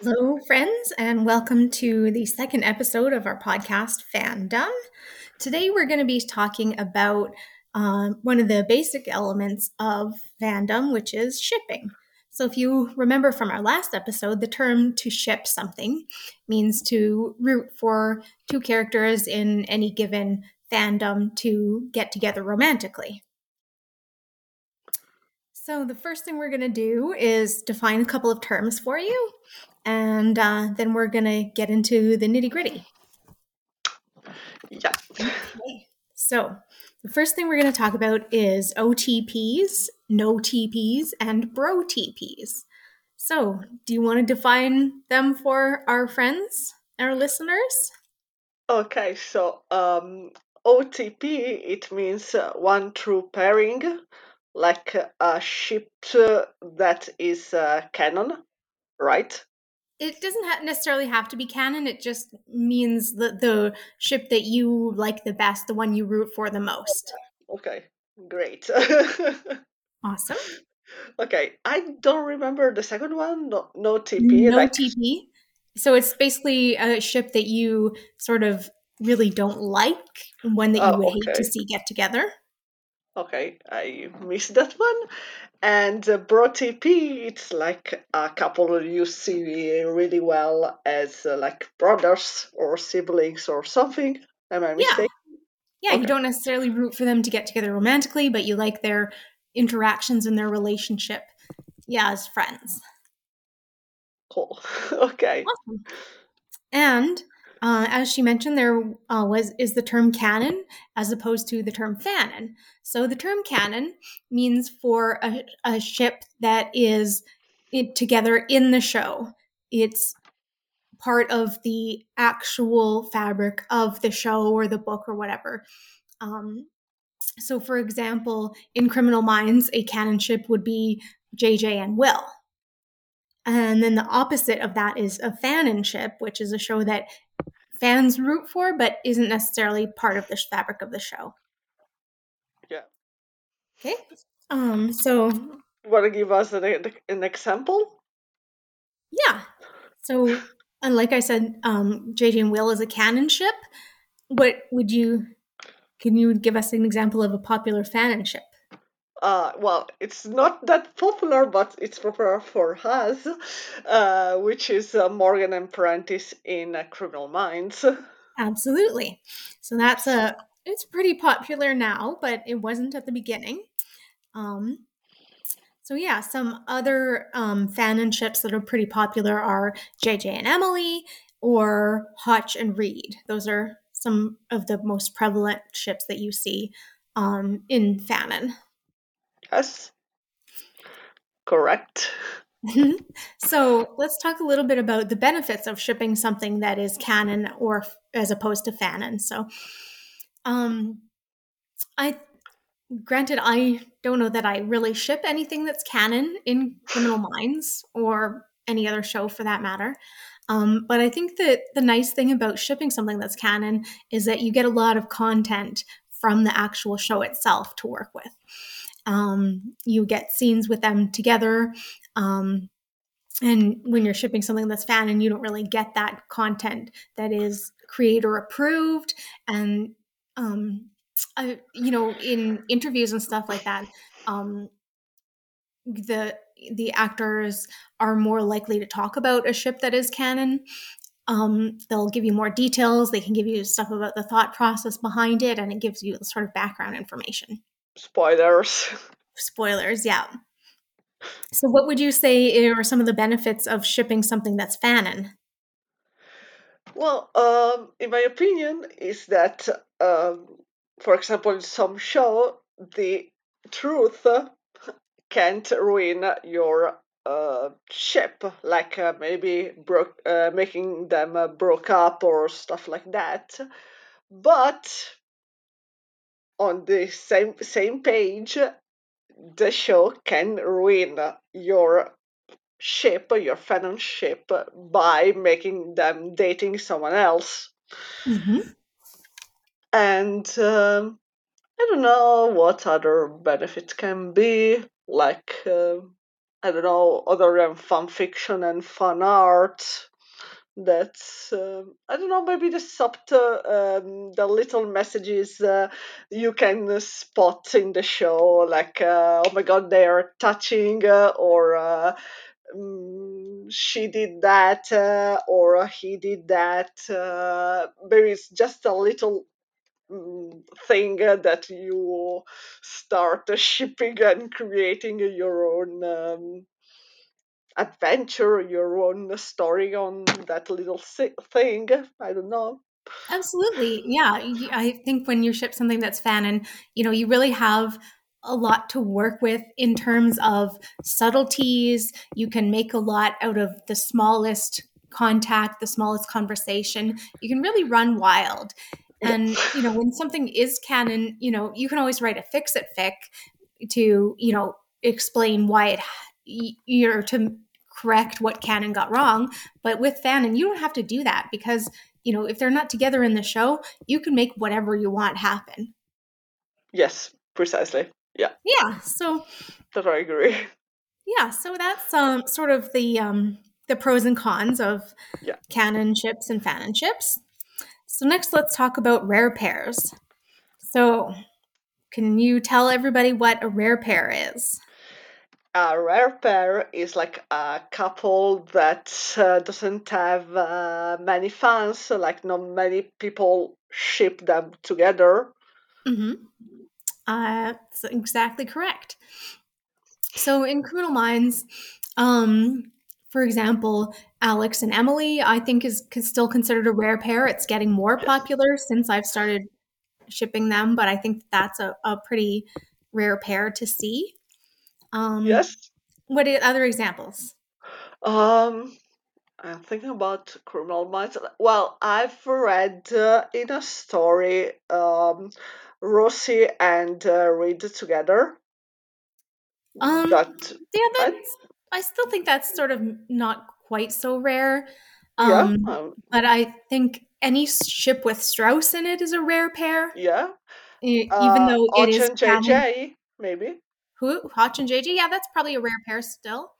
Hello, friends, and welcome to the second episode of our podcast, Fandom. Today, we're going to be talking about um, one of the basic elements of fandom, which is shipping. So, if you remember from our last episode, the term to ship something means to root for two characters in any given fandom to get together romantically. So, the first thing we're going to do is define a couple of terms for you, and uh, then we're going to get into the nitty gritty. Yeah. Okay. So, the first thing we're going to talk about is OTPs, no TPs, and bro TPs. So, do you want to define them for our friends, our listeners? Okay, so um, OTP it means uh, one true pairing, like uh, a ship that is uh, canon, right? It doesn't ha- necessarily have to be canon. It just means the the ship that you like the best, the one you root for the most. Okay, great. Awesome. okay, I don't remember the second one. No, no TP. No like, TP. So it's basically a ship that you sort of really don't like, one that you Oh, would hate to see get together. Okay, I missed that one. And uh, Bro TP, it's like a couple you see really well as uh, like brothers or siblings or something. Am I Yeah. mistaken? Yeah, you Okay. don't necessarily root for them to get together romantically, but you like their interactions and their relationship. Yeah, as friends. Cool. okay. Awesome. And uh, as she mentioned, there uh, was is the term canon as opposed to the term fanon. So the term canon means for a, a ship that is it, together in the show. It's part of the actual fabric of the show or the book or whatever. Um, so, for example, in Criminal Minds, a canon ship would be JJ and Will. And then the opposite of that is a fanon ship, which is a show that fans root for, but isn't necessarily part of the fabric of the show. Yeah. Okay. Um. So Want to give us an, an example? yeah. So, and like I said, um, JJ and Will is a canon ship. What would you? Can you give us an example of a popular fanon ship? Uh, well, it's not that popular, but it's popular for us, uh, which is uh, Morgan and Prentiss in uh, Criminal Minds. Absolutely. So that's a. It's pretty popular now, but it wasn't at the beginning. Um, so yeah, some other um, fanon ships that are pretty popular are JJ and Emily or Hotch and Reid. Those are some of the most prevalent ships that you see um, in fanon. Yes. Correct. so let's talk a little bit about the benefits of shipping something that is canon or as opposed to fanon. So, um, I granted I don't know that I really ship anything that's canon in Criminal Minds or any other show for that matter. Um, but I think that the nice thing about shipping something that's canon is that you get a lot of content from the actual show itself to work with. Um, you get scenes with them together. Um, and when you're shipping something that's fan and you don't really get that content that is creator approved and um, I, you know in interviews and stuff like that um, the the actors are more likely to talk about a ship that is canon um, they'll give you more details they can give you stuff about the thought process behind it and it gives you sort of background information Spoilers. spoilers yeah so what would you say are some of the benefits of shipping something that's fanon Well, um, in my opinion, is that, um, for example, in some show, the truth can't ruin your uh, ship, like uh, maybe broke, uh, making them uh, broke up or stuff like that. But on the same same page, the show can ruin your ship, your fanon ship, by making them dating someone else. mm-hmm. And um, I don't know what other benefits can be, like uh, I don't know, other than fan fiction and fan art, that's um, I don't know, maybe the subtle, um, the little messages uh, you can spot in the show, like uh, oh my god, they are touching, uh, or uh, mm, she did that, uh, or he did that. Uh, maybe it's just a little mm, thing uh, that you start shipping and creating your own um, adventure, your own story on that little thing. I don't know. Absolutely. Yeah. i think when you ship something that's fanon, you know, you really have a lot to work with in terms of subtleties. You can make a lot out of the smallest contact, the smallest conversation. You can really run wild. And, you know, when something is canon, you know, you can always write a fix it fic to, you know, explain why it, you're to correct what canon got wrong. But with fanon, you don't have to do that because you know, if they're not together in the show, you can make whatever you want happen. Yes, precisely. Yeah. Yeah. So that I agree. Yeah. So that's um sort of the um the pros and cons of yeah. canon ships and fanon ships. So next let's talk about rare pairs. So can you tell everybody what a rare pair is? A rare pair is like a couple that uh, doesn't have uh, many fans, so like not many people ship them together. Mm-hmm. Uh, that's exactly correct. So in Criminal Minds, um, for example, Alex and Emily, I think is still considered a rare pair. It's getting more popular since I've started shipping them, but I think that's a, a pretty rare pair to see. Um, yes. What are other examples? Um, I'm thinking about Criminal Minds. Well, I've read uh, in a story um, Rossi and uh, Reid together. Um, that, yeah, that's, I, I still think that's sort of not quite so rare. Um, yeah, um, but I think any ship with Strauss in it is a rare pair. Yeah, even uh, though it is JJ, maybe. Who Hotch and JJ? Yeah, that's probably a rare pair still.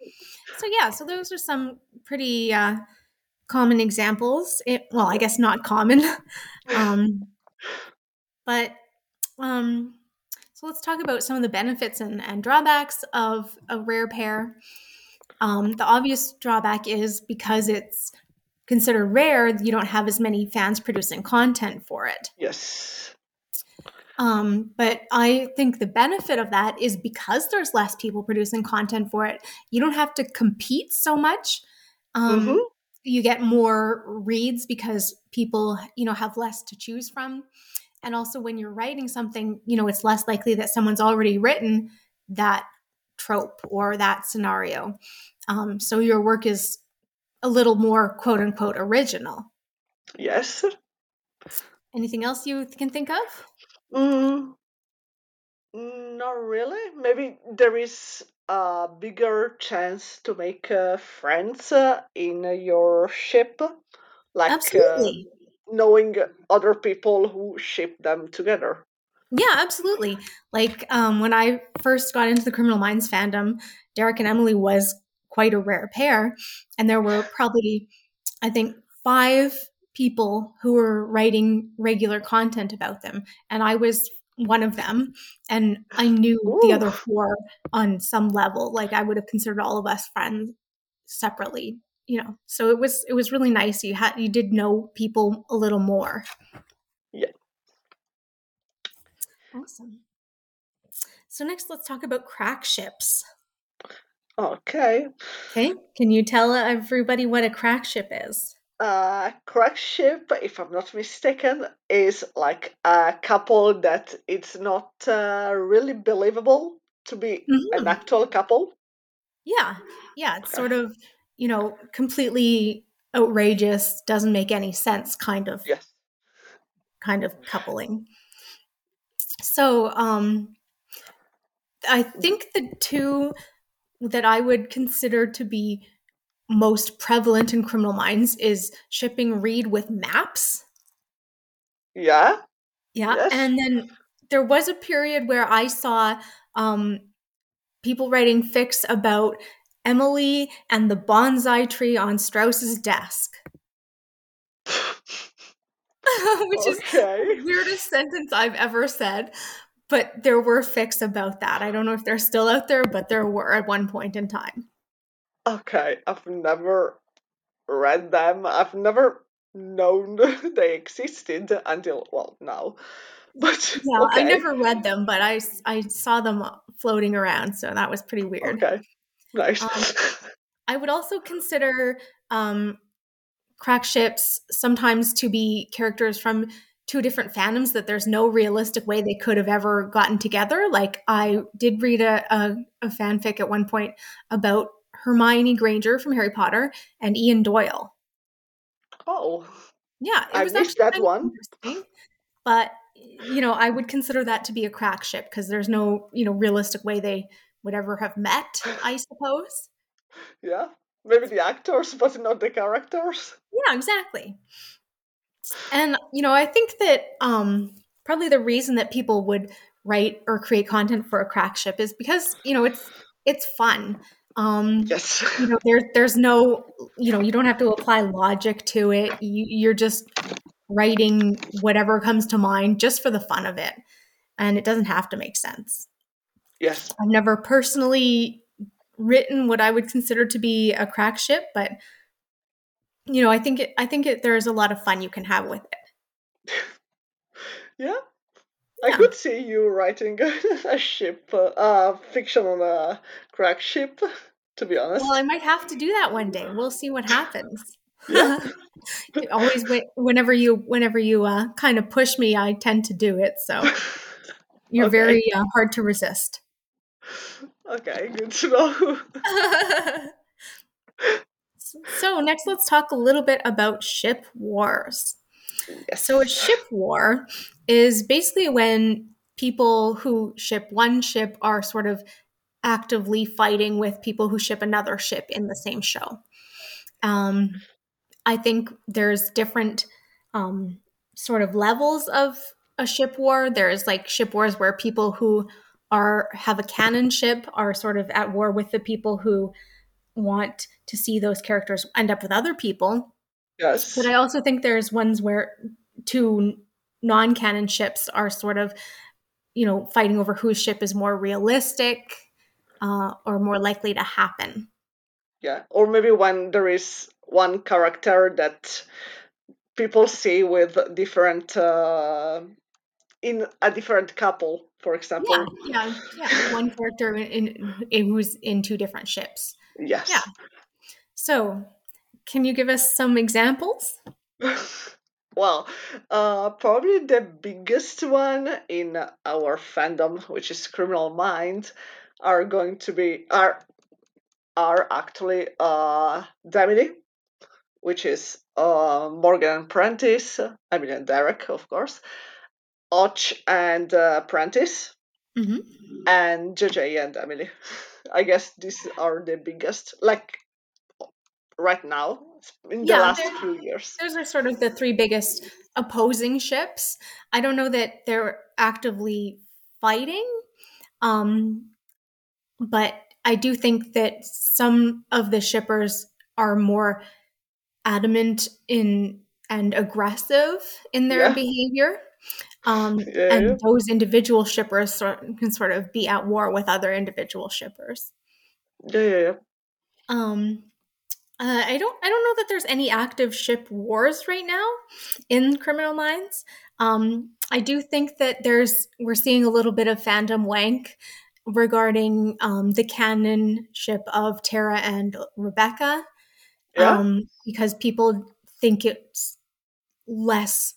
So yeah, so those are some pretty uh, common examples. It, well, I guess not common, um, but um, so let's talk about some of the benefits and, and drawbacks of a rare pair. Um, the obvious drawback is because it's considered rare, you don't have as many fans producing content for it. Yes. Um, but I think the benefit of that is because there's less people producing content for it, you don't have to compete so much. Um, mm-hmm. You get more reads because people, you know, have less to choose from. And also, when you're writing something, you know, it's less likely that someone's already written that trope or that scenario. Um, so your work is a little more quote unquote original. Yes. Anything else you can think of? Mm, not really. Maybe there is a bigger chance to make uh, friends uh, in your ship, like uh, absolutely. knowing other people who ship them together. Yeah, absolutely. Like um, when I first got into the Criminal Minds fandom, Derek and Emily was quite a rare pair, and there were probably, I think, five people who were writing regular content about them. And I was one of them. And I knew Ooh. the other four on some level. Like I would have considered all of us friends separately, you know. So it was it was really nice. You had you did know people a little more. Yeah. Awesome. So next let's talk about crack ships. Okay. Okay. Can you tell everybody what a crack ship is? Uh, ship, if I'm not mistaken, is like a couple that it's not uh, really believable to be mm-hmm. an actual couple. Yeah, yeah, it's sort of you know completely outrageous, doesn't make any sense, kind of. Yes. Kind of coupling. So, um, I think the two that I would consider to be most prevalent in criminal minds is shipping Reid with maps. Yeah. Yeah. Yes. And then there was a period where I saw um, people writing fics about Emily and the bonsai tree on Strauss's desk. Which is the weirdest sentence I've ever said. But there were fics about that. I don't know if they're still out there, but there were at one point in time. Okay, I've never read them. I've never known they existed until well now. But yeah, okay. I never read them, but I I saw them floating around, so that was pretty weird. Okay, nice. Um, I would also consider um, crack ships sometimes to be characters from two different fandoms that there's no realistic way they could have ever gotten together. Like I did read a, a, a fanfic at one point about Hermione Granger from Harry Potter and Ian Doyle. Oh, yeah, it I was missed that one. But you know, I would consider that to be a crack ship because there's no you know realistic way they would ever have met. I suppose. Yeah, maybe the actors, but not the characters. Yeah, exactly. And you know, I think that um, probably the reason that people would write or create content for a crack ship is because you know it's it's fun. Um, yes. you know, there, there's no, you know, you don't have to apply logic to it. You, you're just writing whatever comes to mind just for the fun of it. And it doesn't have to make sense. Yes. I've never personally written what I would consider to be a crack ship, but you know, I think it, I think it, there's a lot of fun you can have with it. yeah. I could see you writing a ship, uh, fiction on a crack ship. To be honest. Well, I might have to do that one day. We'll see what happens. Yeah. always, whenever you, whenever you uh, kind of push me, I tend to do it. So you're okay. very uh, hard to resist. Okay, good to know. so next, let's talk a little bit about ship wars. Yes. So a ship war is basically when people who ship one ship are sort of actively fighting with people who ship another ship in the same show. Um, I think there's different um, sort of levels of a ship war. There's like ship wars where people who are have a canon ship are sort of at war with the people who want to see those characters end up with other people. Yes. But I also think there's ones where two non-canon ships are sort of, you know, fighting over whose ship is more realistic uh, or more likely to happen. Yeah, or maybe when there is one character that people see with different uh, in a different couple, for example. Yeah, yeah, yeah. one character in, in who's in two different ships. Yes. Yeah. So, can you give us some examples? well, uh, probably the biggest one in our fandom, which is Criminal Minds, are going to be are are actually uh, Demily, which is uh, Morgan and Prentiss. I mean, and Derek, of course. Hotch and uh, Prentiss, mm-hmm. and JJ and Emily. I guess these are the biggest. Like right now in the yeah, last few years. Those are sort of the three biggest opposing ships. I don't know that they're actively fighting, um, but I do think that some of the shippers are more adamant in and aggressive in their yeah. behavior. Um, yeah, and yeah. those individual shippers sort, can sort of be at war with other individual shippers. Yeah, yeah, yeah. Um, uh, I don't. I don't know that there's any active ship wars right now in Criminal Minds. Um, I do think that there's. We're seeing a little bit of fandom wank regarding um, the canon ship of Tara and Rebecca, yeah. um, because people think it's less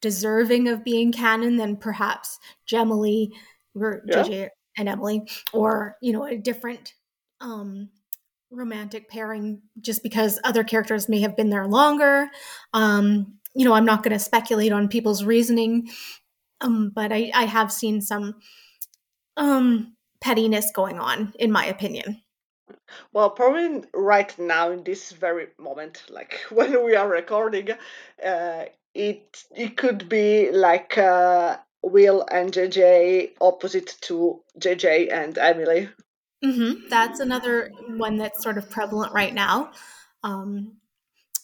deserving of being canon than perhaps Jemily or yeah. JJ and Emily, or you know, a different um, romantic pairing just because other characters may have been there longer. Um, you know, I'm not going to speculate on people's reasoning, um, but I, I have seen some um, pettiness going on, in my opinion. Well, probably right now in this very moment, like when we are recording, uh, it it could be like uh, Will and JJ opposite to JJ and Emily. Mm-hmm. That's another one that's sort of prevalent right now. Um,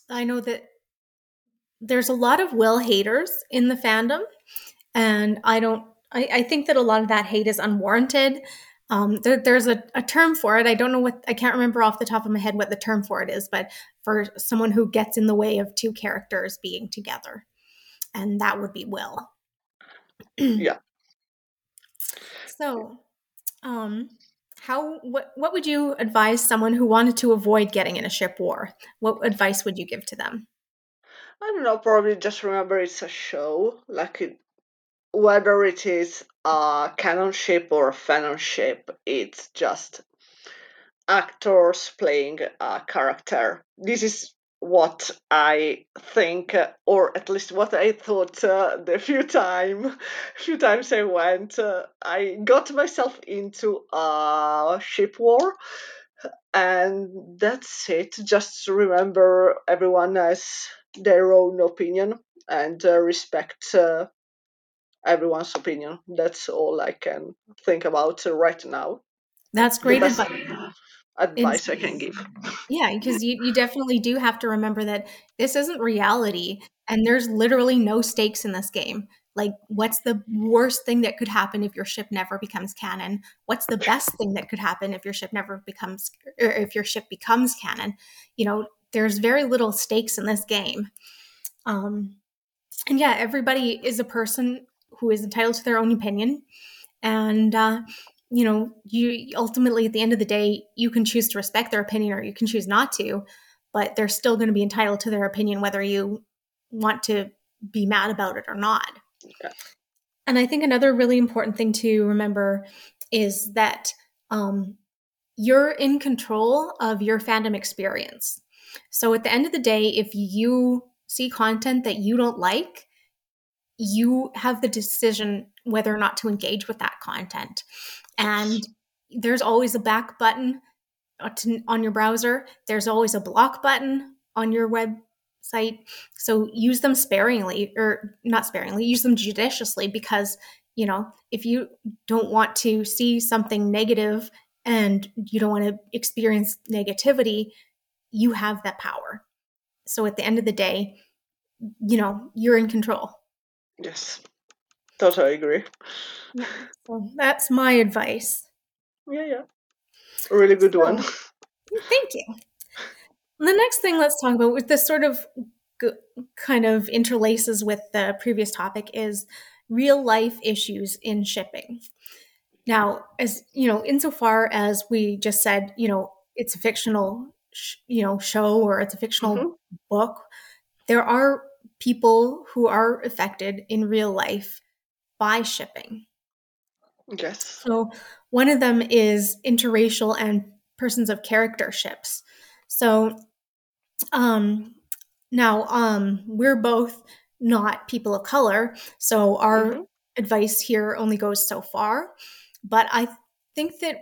I know that there's a lot of Will haters in the fandom, and I don't. I, I think that a lot of that hate is unwarranted. Um, there, there's a, a, term for it. I don't know what I can't remember off the top of my head what the term for it is, but for someone who gets in the way of two characters being together, and that would be Will. yeah. So, um, how what what would you advise someone who wanted to avoid getting in a ship war? What advice would you give to them? I don't know. Probably just remember it's a show. Like it, whether it is a canon ship or a fanon ship, it's just actors playing a character. This is what I think, or at least what I thought uh, the few time, few times I went. Uh, I got myself into a ship war, and that's it. Just remember, everyone has their own opinion and uh, respect uh, everyone's opinion. That's all I can think about right now. That's great advice advice I can give. Yeah, because you, you definitely do have to remember that this isn't reality and there's literally no stakes in this game. Like, what's the worst thing that could happen if your ship never becomes canon? What's the best thing that could happen if your ship never becomes, or if your ship becomes canon? You know, there's very little stakes in this game. Um, and yeah, everybody is a person who is entitled to their own opinion. And uh, you know, you ultimately at the end of the day, you can choose to respect their opinion or you can choose not to, but they're still going to be entitled to their opinion whether you want to be mad about it or not. Yeah. And I think another really important thing to remember is that um, you're in control of your fandom experience. So at the end of the day, if you see content that you don't like, you have the decision whether or not to engage with that content. And there's always a back button on your browser, there's always a block button on your website. So use them sparingly, or not sparingly, use them judiciously because, you know, if you don't want to see something negative and you don't want to experience negativity, you have that power. So at the end of the day, you know, you're in control. Yes, totally agree. Yeah, so that's my advice. Yeah, yeah. A really good so, one. Thank you. The next thing let's talk about, with this sort of kind of interlaces with the previous topic, is real life issues in shipping. Now, as you know, insofar as we just said, you know, it's a fictional, sh- you know, show or it's a fictional mm-hmm. book, there are people who are affected in real life by shipping. Yes. So one of them is interracial and persons of character ships. So um now um we're both not people of color, so our mm-hmm. advice here only goes so far. But I think that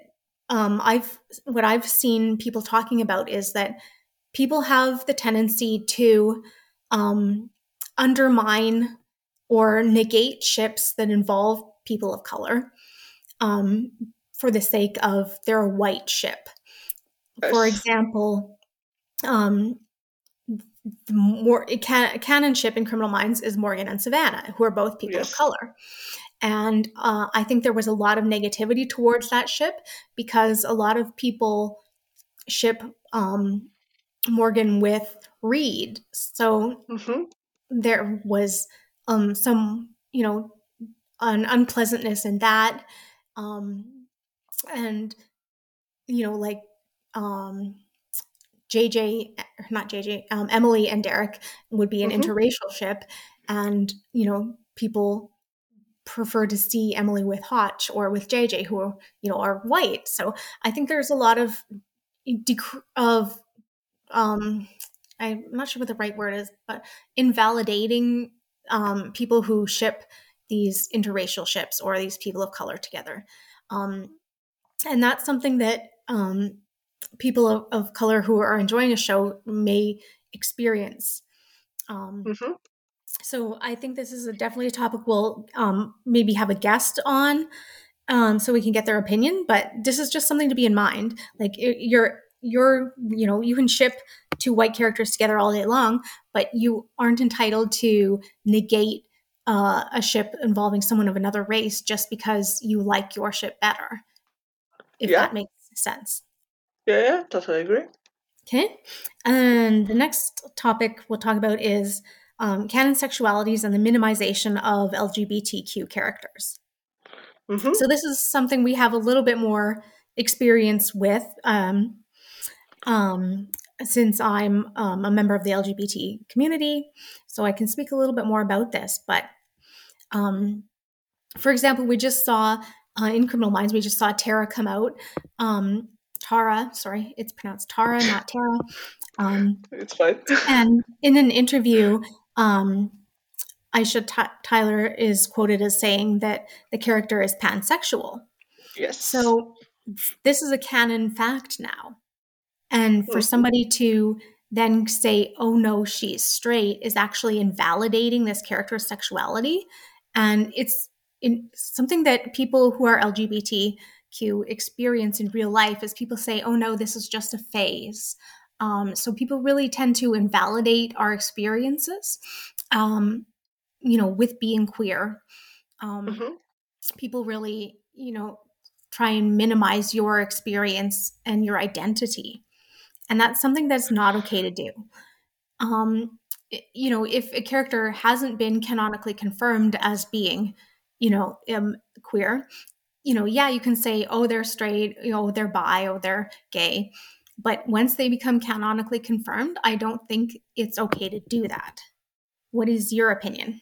um I've what I've seen people talking about is that people have the tendency to um undermine or negate ships that involve people of color um, for the sake of their white ship. For example, um, more can, canon ship in Criminal Minds is Morgan and Savannah, who are both people yes. of color. And uh, I think there was a lot of negativity towards that ship because a lot of people ship um, Morgan with Reid. So mm-hmm. There was um, some, you know, an unpleasantness in that. Um, and, you know, like um, JJ, not JJ, um, Emily and Derek would be an mm-hmm. interracial ship. And, you know, people prefer to see Emily with Hotch or with JJ, who are, you know, are white. So I think there's a lot of, dec- of, um, I'm not sure what the right word is, but invalidating um, people who ship these interracial ships or these people of color together. Um, and that's something that um, people of, of, color who are enjoying a show may experience. Um, mm-hmm. So I think this is a, definitely a topic we'll um, maybe have a guest on um, so we can get their opinion. But this is just something to be in mind. Like you're you're you know you can ship two white characters together all day long, but you aren't entitled to negate uh, a ship involving someone of another race just because you like your ship better. If Yeah. that makes sense. Yeah, yeah, totally agree. Okay. And the next topic we'll talk about is um, canon sexualities and the minimization of LGBTQ characters. hmm So this is something we have a little bit more experience with, um, um, since I'm um, a member of the LGBT community. So I can speak a little bit more about this. But um, for example, we just saw uh, in Criminal Minds, we just saw Tara come out. Um, Tara, sorry, it's pronounced Tara, not Tara. Um, It's fine. and in an interview, um, Aisha Ty- Tyler is quoted as saying that the character is pansexual. yes. So this is a canon fact now. And for Mhm. somebody to then say, oh no, she's straight, is actually invalidating this character's sexuality. And it's in, something that people who are LGBTQ experience in real life is people say, oh no, this is just a phase. Um, so people really tend to invalidate our experiences, um, you know, with being queer. Um, Mhm. People really, you know, try and minimize your experience and your identity. And that's something that's not okay to do. Um, you know, if a character hasn't been canonically confirmed as being, you know, um, queer, you know, yeah, you can say, oh, they're straight, you know, they're bi, or they're gay. But once they become canonically confirmed, I don't think it's okay to do that. What is your opinion?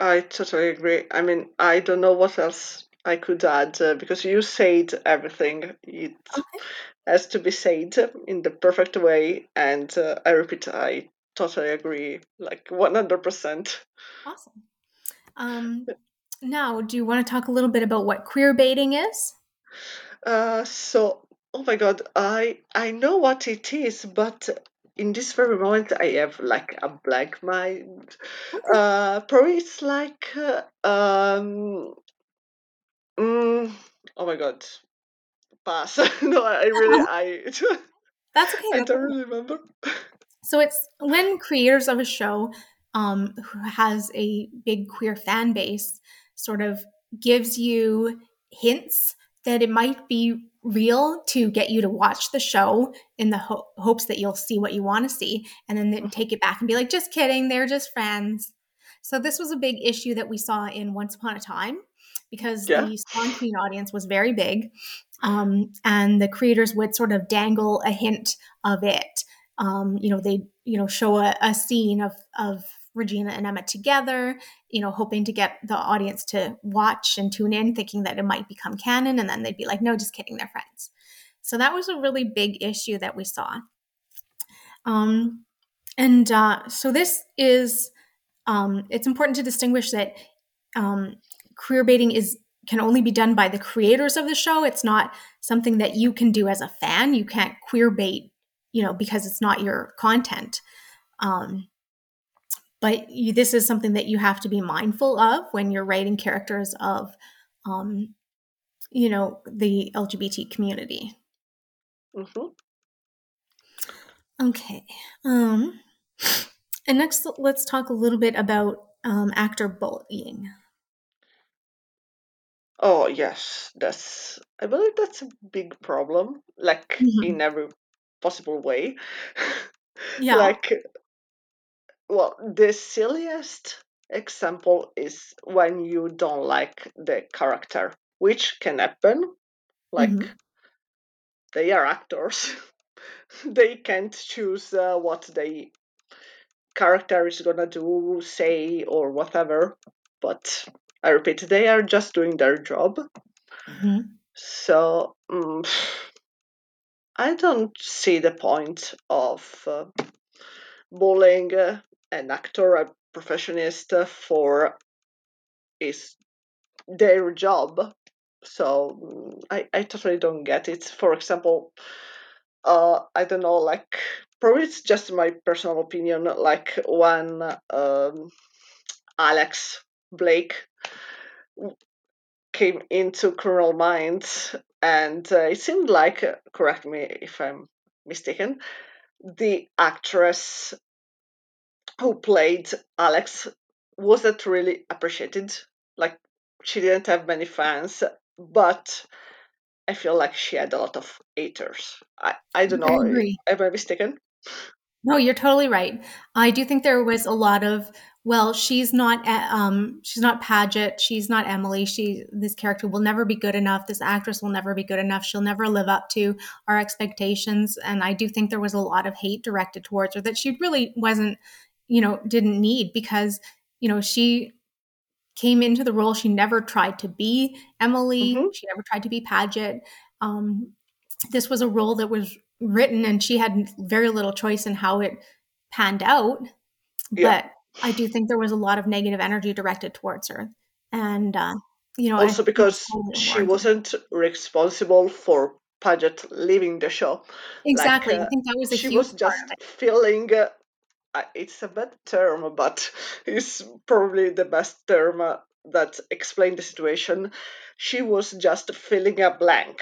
I totally agree. I mean, I don't know what else I could add uh, because you said everything. Okay. Has to be said in the perfect way, and uh, I repeat, I totally agree, like one hundred percent. Awesome. Um, now, do you want to talk a little bit about what queer baiting is? Uh, so, oh my god, I I know what it is, but in this very moment, I have like a blank mind. Uh, probably it's like uh, um, mm, oh my god, pass. no, I really I That's okay. I don't really remember. So it's when creators of a show um, who has a big queer fan base sort of gives you hints that it might be real to get you to watch the show in the ho- hopes that you'll see what you want to see and then they take it back and be like just kidding they're just friends so this was a big issue that we saw in once upon a time because Yeah. the Swan Queen audience was very big um, and the creators would sort of dangle a hint of it. Um, you know they you know show a, a scene of of regina and emma together you know hoping to get the audience to watch and tune in thinking that it might become canon and then they'd be like no just kidding they're friends. So that was a really big issue that we saw. Um, and uh, so this is um, it's important to distinguish that um, queer baiting is can only be done by the creators of the show. It's not something that you can do as a fan. You can't queer bait you know because it's not your content. Um, but you, this is something that you have to be mindful of when you're writing characters of um, you know the lgbt community. Hmm okay um, and next let's talk a little bit about um, actor bullying Oh yes, that's I believe that's a big problem, like Mhm. in every possible way. yeah like well, the silliest example is when you don't like the character, which can happen. Like Mhm. they are actors. they can't choose uh, what they character is gonna do, say, or whatever. But I repeat, they are just doing their job. Mhm. So mm, I don't see the point of uh, bullying uh, an actor, a professionist, uh, for his their job. So mm, I, I totally don't get it. For example, uh, I don't know, like probably it's just my personal opinion. Like when um, Alex Blake came into Criminal Minds, and uh, it seemed like, uh, correct me if I'm mistaken, the actress who played Alex wasn't really appreciated. Like, she didn't have many fans, but I feel like she had a lot of haters. I, I don't know. I agree. Am I mistaken? No, you're totally right. I do think there was a lot of well, she's not um she's not Paget, she's not Emily. She this character will never be good enough. This actress will never be good enough. She'll never live up to our expectations. And I do think there was a lot of hate directed towards her that she really wasn't, you know, didn't need because, you know, she came into the role. She never tried to be Emily. Mm-hmm. She never tried to be Paget. Um, this was a role that was written, and she had very little choice in how it panned out. Yeah. But I do think there was a lot of negative energy directed towards her, and uh, you know, also because she wasn't responsible for Paget leaving the show. Exactly, like, uh, I think that was a she was just feeling. Uh, it's a bad term, but it's probably the best term uh, that explained the situation. She was just filling a blank.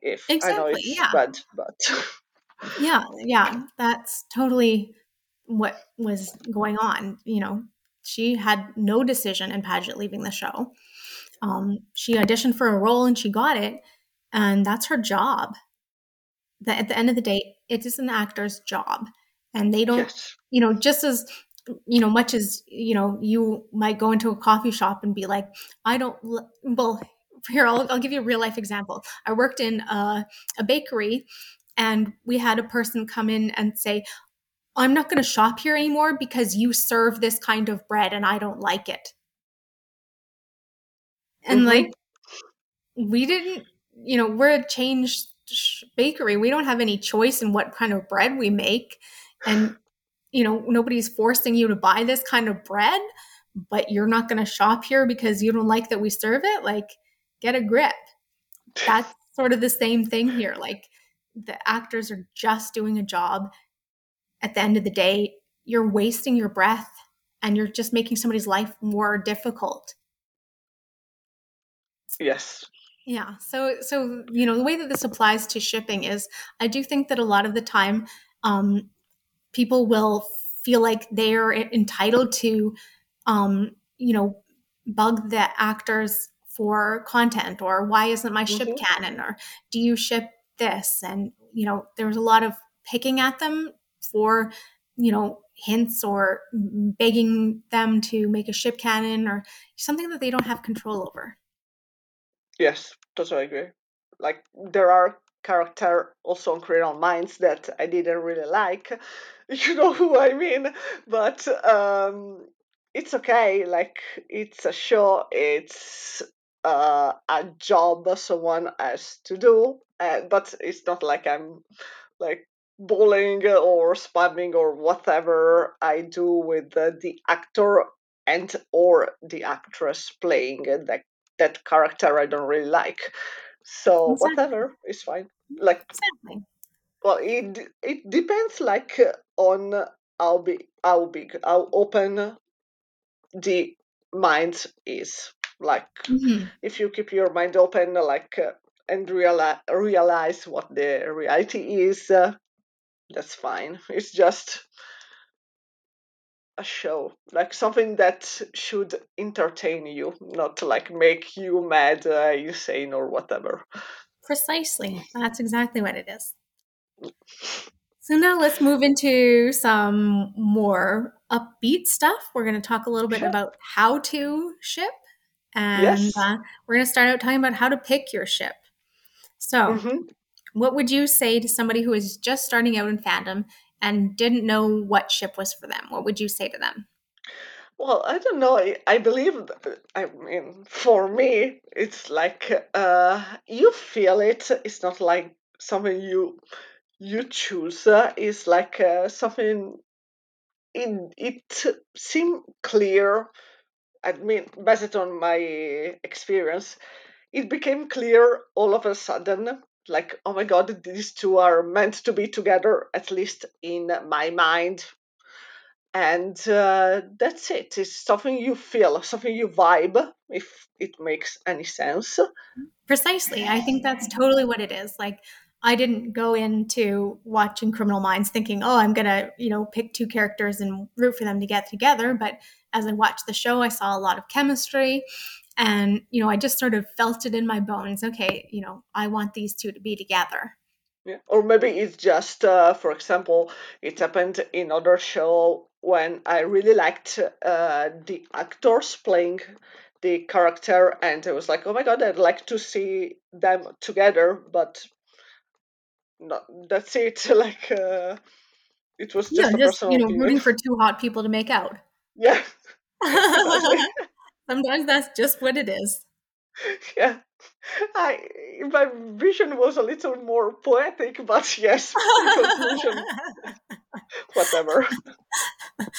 If exactly, I know it's yeah. bad, but yeah, yeah, that's totally what was going on. You know, she had no decision in Paget leaving the show. Um, she auditioned for a role and she got it, and that's her job. That at the end of the day, it is an actor's job, and they don't, yes. you know, just as you know, much as you know, you might go into a coffee shop and be like, I don't. Well, here I'll, I'll give you a real life example. I worked in a, a bakery, and we had a person come in and say, I'm not going to shop here anymore because you serve this kind of bread and I don't like it. And mm-hmm. like, we didn't, you know, we're a changed bakery. We don't have any choice in what kind of bread we make. And, you know, nobody's forcing you to buy this kind of bread, but you're not going to shop here because you don't like that we serve it. Like, get a grip. That's sort of the same thing here. Like, the actors are just doing a job at the end of the day, you're wasting your breath and you're just making somebody's life more difficult. Yes. Yeah. So, so you know, the way that this applies to shipping is, I do think that a lot of the time, um, people will feel like they're entitled to, um, you know, bug the actors for content, or why isn't my ship mm-hmm. canon, or do you ship this? And you know, there's a lot of picking at them for, you know, hints or begging them to make a ship canon or something that they don't have control over. Yes, totally agree. Like there are character also on Criminal Minds that I didn't really like. You know who I mean, but um, it's okay. Like it's a show. It's uh, a job someone has to do, uh, but it's not like I'm like bullying or spamming or whatever I do with the, the actor and or the actress playing that that character I don't really like. So exactly. whatever is fine. Like exactly. Well, it it depends like on how big how big how open the mind is. Like mm-hmm. if you keep your mind open, like uh, and realize realize what the reality is, uh, that's fine. It's just a show, like something that should entertain you, not like make you mad, uh, insane, or whatever. Precisely. That's exactly what it is. So now let's move into some more upbeat stuff. We're going to talk a little bit sure. about how to ship, and yes. uh, we're going to start out talking about how to pick your ship. So, mm-hmm. What would you say to somebody who is just starting out in fandom and didn't know what ship was for them? What would you say to them? Well, I don't know. I, I believe, I mean, for me, it's like uh, you feel it. It's not like something you you choose. It's like uh, something. It it seemed clear. I mean, based on my experience, it became clear all of a sudden like oh my god these two are meant to be together at least in my mind and uh, that's it. It's something you feel, something you vibe, if it makes any sense. Precisely. I think that's totally what it is. Like, I didn't go into watching Criminal Minds thinking, oh, I'm to, you know, pick two characters and root for them to get together. But as I watched the show, I saw a lot of chemistry. And, you know, I just sort of felt it in my bones. Okay, you know, I want these two to be together. Yeah. Or maybe it's just, uh, for example, it happened in other show when I really liked uh, the actors playing the character, and I was like, oh my god, I'd like to see them together, but not, that's it. Like, uh, it was just yeah, a just personal you know, opinion. rooting for two hot people to make out. Yeah, Sometimes that's just what it is. yeah. I my vision was a little more poetic, but yes, conclusion, whatever.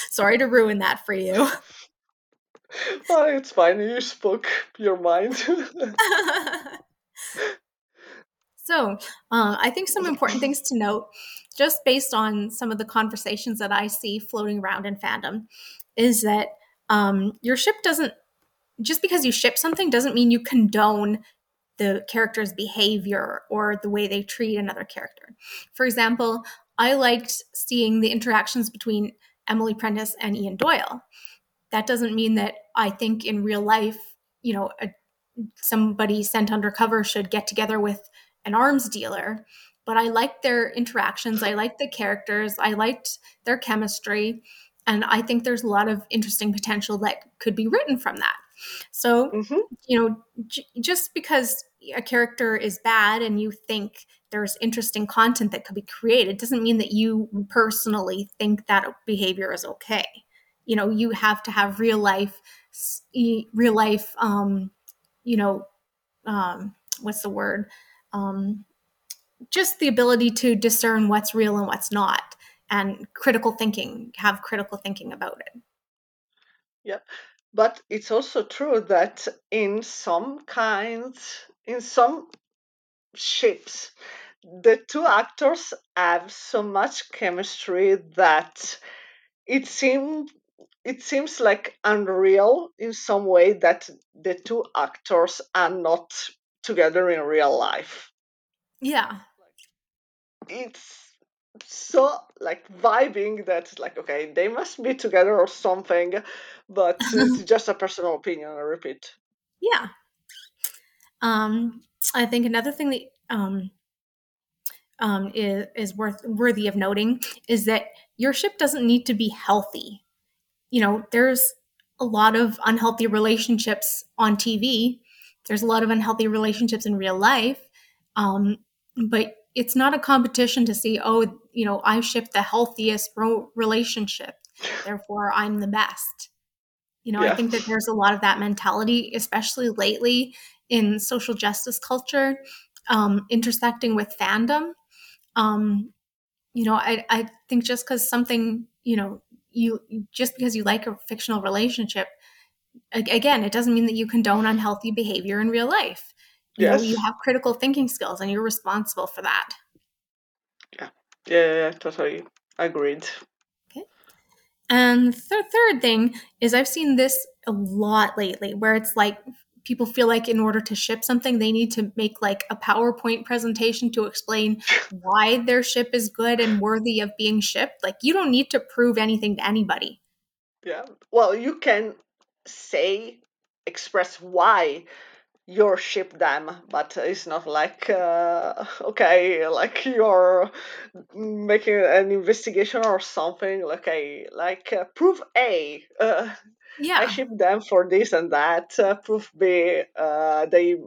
Sorry to ruin that for you. Oh, it's fine. You spoke your mind. so, uh, I think some important things to note, just based on some of the conversations that I see floating around in fandom, is that um, your ship doesn't just because you ship something doesn't mean you condone the character's behavior or the way they treat another character. For example, I liked seeing the interactions between Emily Prentiss and Ian Doyle. That doesn't mean that I think in real life, you know, a, somebody sent undercover should get together with an arms dealer. But I liked their interactions. I liked the characters. I liked their chemistry. And I think there's a lot of interesting potential that could be written from that. So, Mhm. you know, j- just because a character is bad and you think there's interesting content that could be created doesn't mean that you personally think that behavior is okay. You know, you have to have real life, real life, um, you know, um, what's the word? Um, just the ability to discern what's real and what's not, and critical thinking, have critical thinking about it. Yeah, but it's also true that in some kinds, in some ships, the two actors have so much chemistry that it seems it seems like unreal in some way that the two actors are not together in real life. Yeah, It's so like vibing that like okay they must be together or something but it's just a personal opinion i repeat yeah. Um, I think another thing that um, um, is, is worth worthy of noting is that your ship doesn't need to be healthy. You know, there's a lot of unhealthy relationships on TV. There's a lot of unhealthy relationships in real life, um, but it's not a competition to see. Oh, you know, I ship the healthiest ro- relationship, therefore I'm the best. You know, I think that there's a lot of that mentality, especially lately in social justice culture, um, intersecting with fandom. Um, you know, I, I think just because something, you know, you just because you like a fictional relationship, again, it doesn't mean that you condone unhealthy behavior in real life. You know, you have critical thinking skills and you're responsible for that. yeah yeah, yeah, yeah, totally agreed Okay. And the third thing is I've seen this a lot lately where it's like people feel like in order to ship something, they need to make like a PowerPoint presentation to explain why their ship is good and worthy of being shipped. Like you don't need to prove anything to anybody. yeah well you can say express why you're ship them but it's not like uh, okay like you're making an investigation or something like a like uh, proof a uh, I ship them for this and that. Uh, proof B, uh, they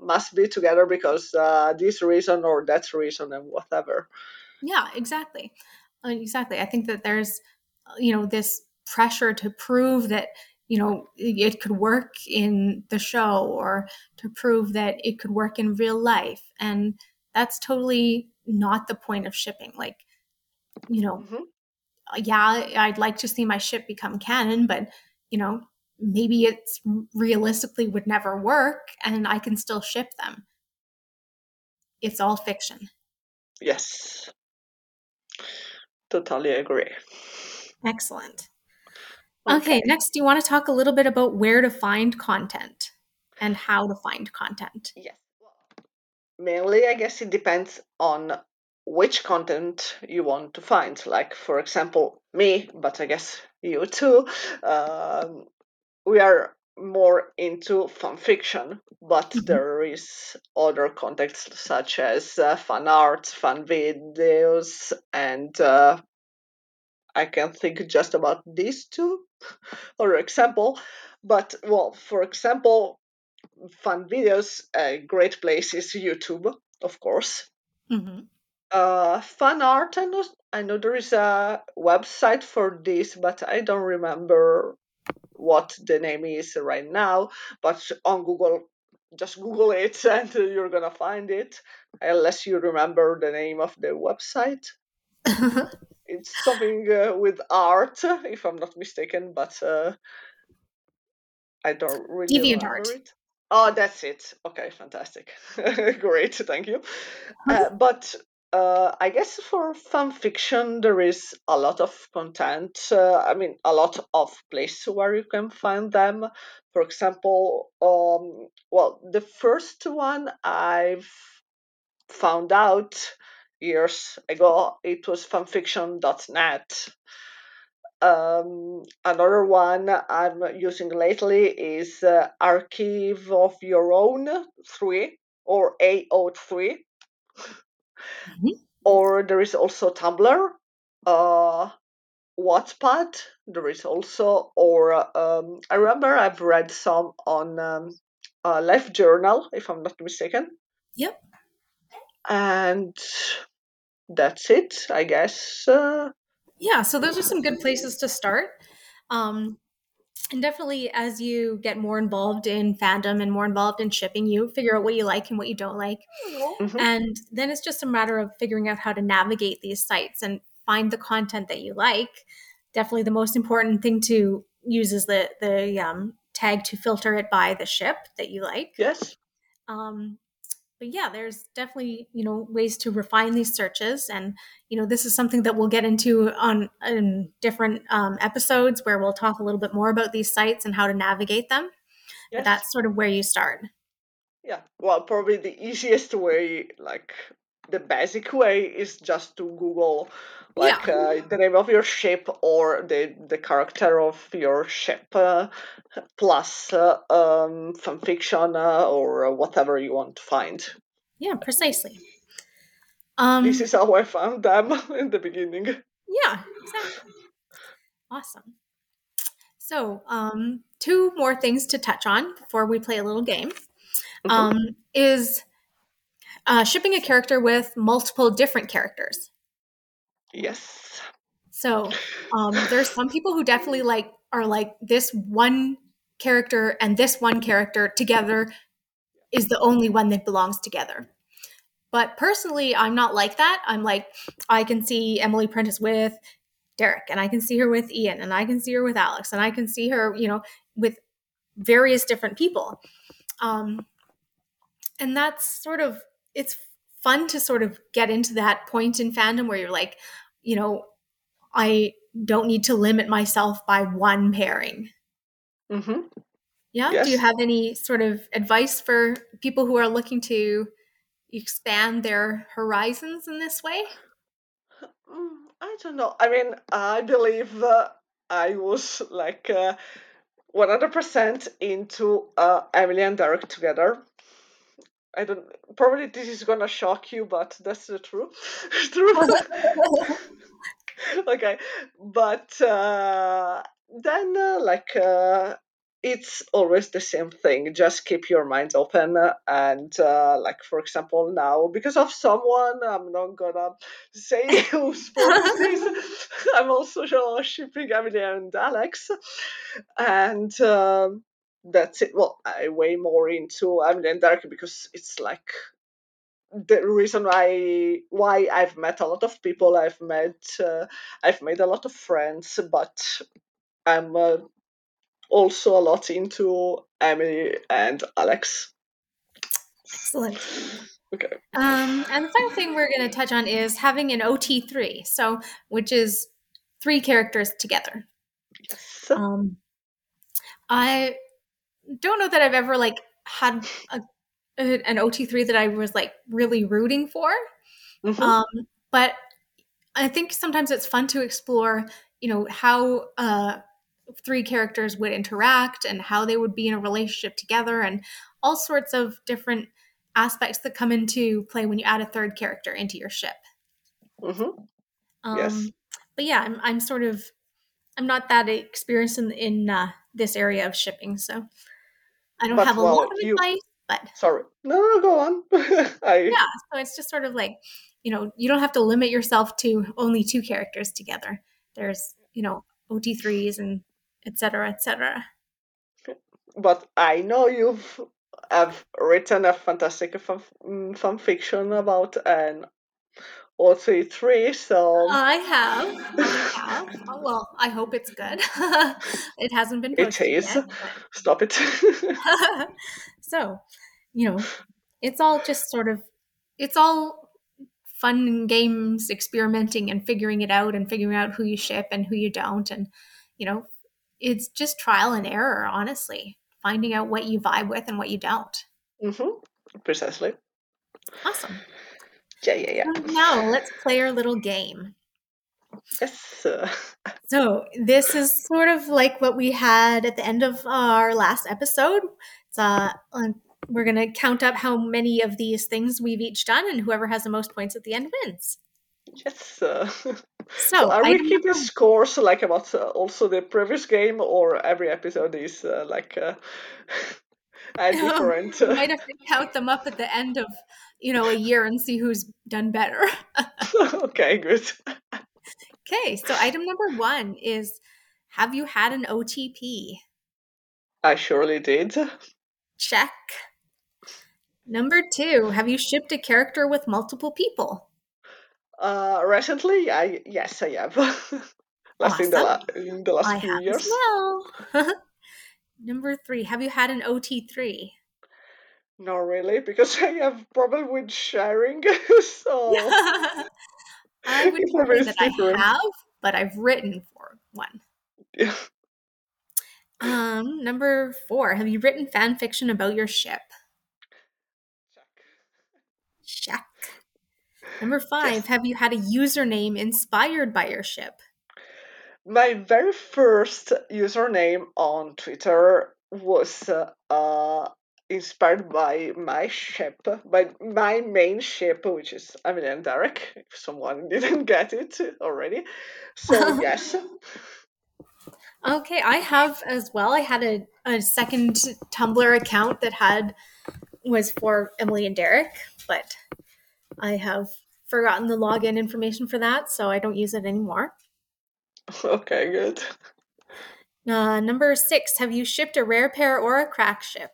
must be together because uh, this reason or that reason and whatever. Yeah, exactly. Uh, exactly. I think that there's, uh, you know, this pressure to prove that, you know, it could work in the show or to prove that it could work in real life. And that's totally not the point of shipping. Like, you know, hmm yeah, I'd like to see my ship become canon, but, you know, maybe it's realistically would never work and I can still ship them. It's all fiction. Yes, totally agree. Excellent. Okay. next, do you want to talk a little bit about where to find content and how to find content? Yes. Mainly, I guess it depends on which content you want to find. Like, for example, me, but I guess you too. Um, we are more into fan fiction, but mm-hmm. there is other contexts such as uh, fan art, fan videos, and uh, I can think just about these two, for example. But well, for example, fun videos, a great place is YouTube, of course. Mm-hmm. Uh, fan art, I know, I know there is a website for this, but I don't remember what the name is right now. But on Google, just Google it and you're gonna find it, unless you remember the name of the website. it's something uh, with art, if I'm not mistaken, but uh, I don't really Deviant remember art. it. Oh, that's it. Okay, fantastic. Great, thank you. Uh, but uh, I guess for fan fiction, there is a lot of content. Uh, I mean, a lot of places where you can find them. For example, um, well, the first one I've found out years ago, it was fanfiction.net. Um, another one I'm using lately is uh, Archive of Our Own 3 or AO3. Mm-hmm. Or there is also Tumblr, uh, Wattpad, there is also, or um, I remember I've read some on um, uh, LiveJournal, if I'm not mistaken. Yep. And that's it, I guess. Uh, yeah, so those are some good places to start. Um, and definitely, as you get more involved in fandom and more involved in shipping, you figure out what you like and what you don't like. Mm-hmm. And then it's just a matter of figuring out how to navigate these sites and find the content that you like. Definitely, the most important thing to use is the the um, tag to filter it by the ship that you like. Yes. Um, but yeah, there's definitely you know ways to refine these searches, and you know this is something that we'll get into on in different um, episodes where we'll talk a little bit more about these sites and how to navigate them. Yes. But that's sort of where you start. Yeah, well, probably the easiest way, like the basic way, is just to Google like yeah. uh, the name of your ship or the the character of your ship uh, plus uh, um, fan fiction uh, or whatever you want to find. Yeah, precisely. Um, this is how I found them in the beginning. Yeah, exactly. Awesome. So, um, two more things to touch on before we play a little game mm-hmm. um, is uh, shipping a character with multiple different characters. Yes. So um, there's some people who definitely like are like this one character and this one character together is the only one that belongs together. But personally, I'm not like that. I'm like, I can see Emily Prentiss with Derek, and I can see her with Ian, and I can see her with Alex, and I can see her, you know, with various different people. Um, and that's sort of, it's fun to sort of get into that point in fandom where you're like, you know, I don't need to limit myself by one pairing. Mm-hmm. Yeah. Yes. Do you have any sort of advice for people who are looking to expand their horizons in this way? Mm, I don't know. I mean, I believe uh, I was like uh, 100% into uh, Emily and Derek together. I don't. Probably this is gonna shock you, but that's the truth. okay, but uh, then uh, like uh, it's always the same thing. Just keep your mind open and uh, like for example now because of someone I'm not gonna say who's this. I'm also shipping Emily and Alex, and. Um, that's it. Well, I way more into Emily and Derek because it's like the reason why why I've met a lot of people. I've met uh, I've made a lot of friends, but I'm uh, also a lot into Emily and Alex. Excellent. Okay. Um, and the final thing we're going to touch on is having an OT3, so which is three characters together. Yes. Um, I don't know that I've ever like had a, an OT3 that I was like really rooting for. Mhm. Um, but I think sometimes it's fun to explore, you know, how uh, three characters would interact and how they would be in a relationship together and all sorts of different aspects that come into play when you add a third character into your ship. Mhm. Um, Yes. But yeah, I'm, I'm sort of, I'm not that experienced in, in uh, this area of shipping, so I don't But, have a well, lot of you- advice, but Sorry. No, no, go on. I yeah, so it's just sort of like, you know, you don't have to limit yourself to only two characters together. There's, you know, OT3s and et cetera, et cetera. but I know you've have written a fantastic fan, mm, fan fiction about an OT3, so I have. I have. Oh, well, I hope it's good. it hasn't been It is. yet. stop it. so, you know, it's all just sort of, it's all fun and games, experimenting and figuring it out and figuring out who you ship and who you don't. And, you know, it's just trial and error, honestly, finding out what you vibe with and what you don't. Mm-hmm. Precisely. Awesome. Yeah, yeah, yeah. So now let's play our little game. Yes. uh, So this is sort of like what we had at the end of our last episode. It's uh, um, we're gonna count up how many of these things we've each done, and whoever has the most points at the end wins. yes. uh, So are we keeping scores like about uh, also the previous game, or every episode is uh, like a different? might have to count them up at the end of you know a year and see who's done better. okay, good. okay, so item number one is: Have you had an OTP? I surely did. Check. Number two: Have you shipped a character with multiple people? Uh, recently, I yes, I have. Last in the la- in the last I few have years. well. Number three, have you had an OT3? Not really, because I have problem with sharing. so I would say that I have, but I've written for one. yeah. Um, number four, have you written fan fiction about your ship? Check. Number five, Yes. have you had a username inspired by your ship? My very first username on Twitter was uh, uh, inspired by my ship, by my main ship, which is Emily and Derek, if someone didn't get it already. So, yes. Okay, I have as well. I had a, a second Tumblr account that had was for Emily and Derek, but I have forgotten the login information for that, so I don't use it anymore. Okay, good. Uh, number six, have you shipped a rare pair or a crack ship?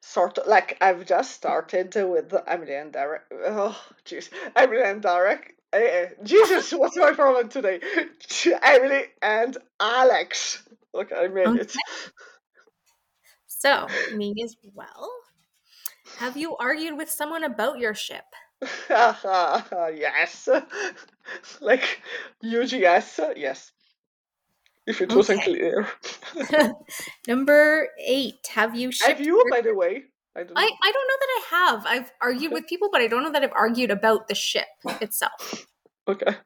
Sort of like I've just started with Emily and Derek. Oh, jeez. Emily and Derek. Eh, Jesus, what's my problem today? Emily and Alex. Look, I made it. So, me as well. Have you argued with someone about your ship? yes. like UGS, yes. If it wasn't clear. Number eight, have you shipped? Have you, by the way? I don't I, know. I don't know that I have. I've argued with people, but I don't know that I've argued about the ship itself. Okay.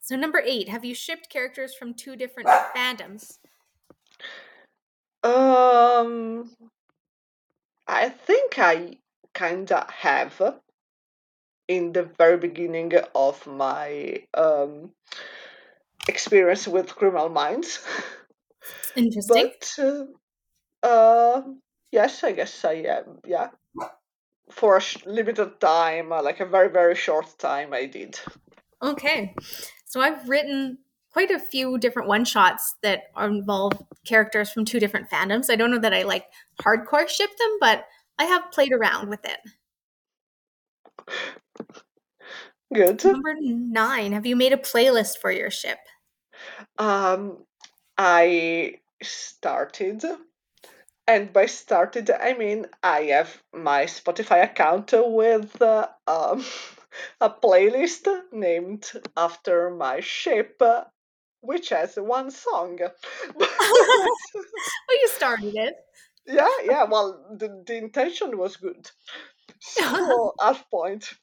So number eight, have you shipped characters from two different fandoms? Um, I think I kinda have in the very beginning of my um, experience with Criminal Minds. Interesting. But uh, uh, yes, I guess I am. Yeah, for a sh- limited time, uh, like a very very short time, I did. Okay. So I've written quite a few different one shots that involve characters from two different fandoms. I don't know that I like hardcore ship them, but I have played around with it. Good. Number nine, have you made a playlist for your ship? Um, I started, and by started I mean I have my Spotify account with uh, um, a playlist named after my ship, which has one song. well, you started it. Yeah, yeah. Well, the, the intention was good. So, half point.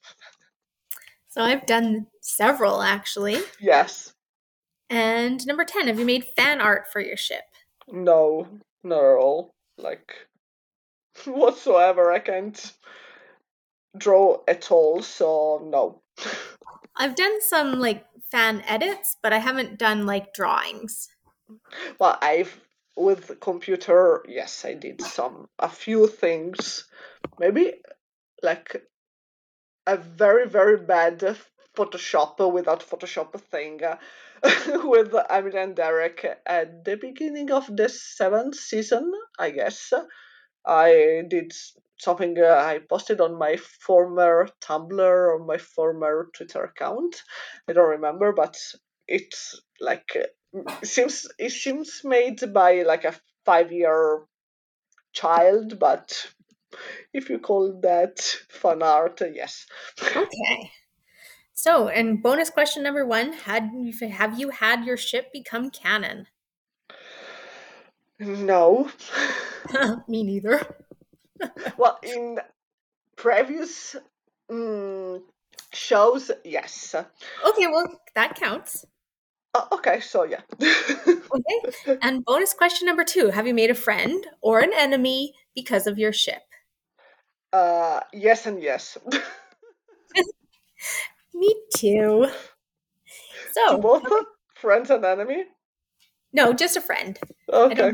So I've done several actually. Yes. And number 10, have you made fan art for your ship? No, not at all. Like, whatsoever. I can't draw at all, so no. I've done some like fan edits, but I haven't done like drawings. Well, I've with computer, yes, I did some a few things. Maybe like a very very bad Photoshop without Photoshop thing with Emily and Derek at the beginning of the seventh season, I guess. I did something uh, I posted on my former Tumblr or my former Twitter account. I don't remember, but it's like it seems it seems made by like a five year child, but if you call that fan art, yes. Okay. So, and bonus question number one: Had have you had your ship become canon? No. Me neither. well, in previous mm, shows, yes. Okay, well, that counts. Uh, okay, so yeah. okay. And bonus question number two Have you made a friend or an enemy because of your ship? Uh, yes, and yes. Me too. So, both friends and enemy? No, just a friend. Okay.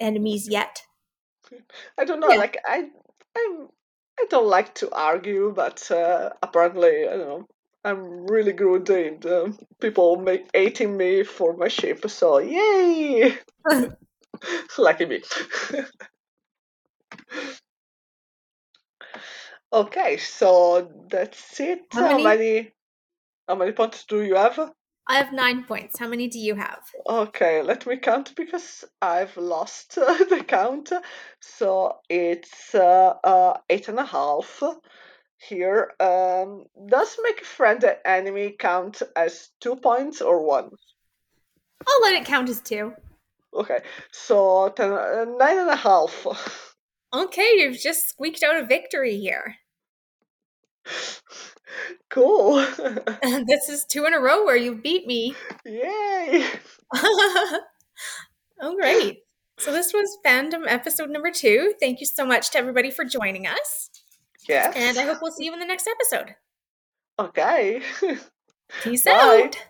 enemies yet. I don't know. Yeah. Like I, I'm, I don't like to argue, but uh, apparently, I don't know. I'm really good in uh, people make hating me for my ship. So yay! Lucky me. Okay, so that's it. How, how many? many? How many points do you have? I have nine points. How many do you have? Okay, let me count because I've lost uh, the count. So it's uh, uh, eight and a half here. Um, does make a friend and enemy count as two points or one? I'll let it count as two. Okay, so ten, uh, nine and a half. Okay, you've just squeaked out a victory here. Cool. this is two in a row where you beat me. Yay! oh, great. So this was fandom episode number two. Thank you so much to everybody for joining us. Yes. And I hope we'll see you in the next episode. Okay. Peace Bye. out.